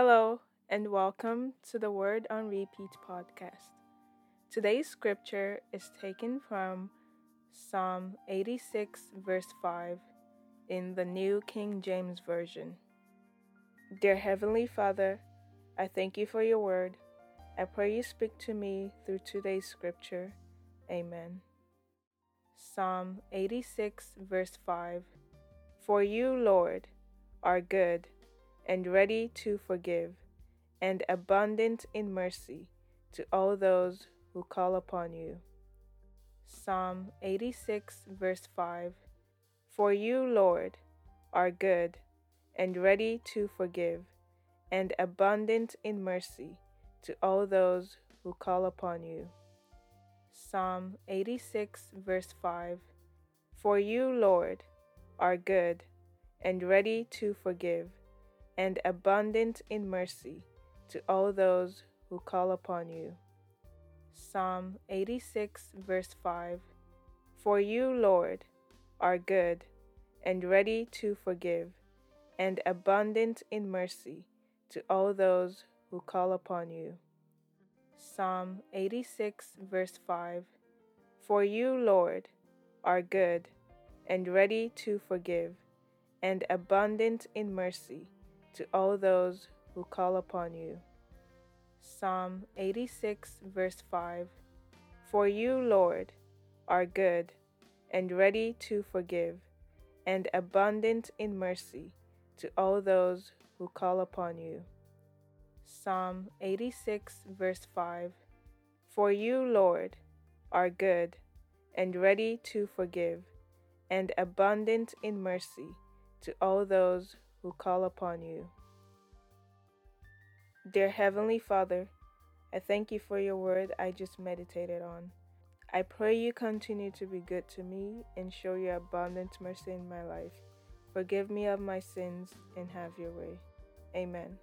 Hello, and welcome to the Word on Repeat podcast. Today's scripture is taken from Psalm 86, verse 5, in the New King James Version. Dear Heavenly Father, I thank you for your word. I pray you speak to me through today's scripture. Amen. Psalm 86, verse 5 For you, Lord, are good and ready to forgive, and abundant in mercy to all those who call upon you. Psalm 86, verse 5 For you, Lord, are good and ready to forgive, and abundant in mercy to all those who call upon you. Psalm 86, verse 5 For you, Lord, are good and ready to forgive and abundant in mercy to all those who call upon you. Psalm 86, verse 5 For you, Lord, are good and ready to forgive, and abundant in mercy to all those who call upon you. Psalm 86, verse 5 For you, Lord, are good and ready to forgive, and abundant in mercy to all those who call upon you. Psalm 86, verse 5 For you, Lord, are good and ready to forgive, and abundant in mercy to all those who call upon you. Psalm 86, verse 5 For you, Lord, are good and ready to forgive, and abundant in mercy to all those who call upon you. Dear Heavenly Father, I thank you for your word I just meditated on. I pray you continue to be good to me and show your abundant mercy in my life. Forgive me of my sins and have your way. Amen.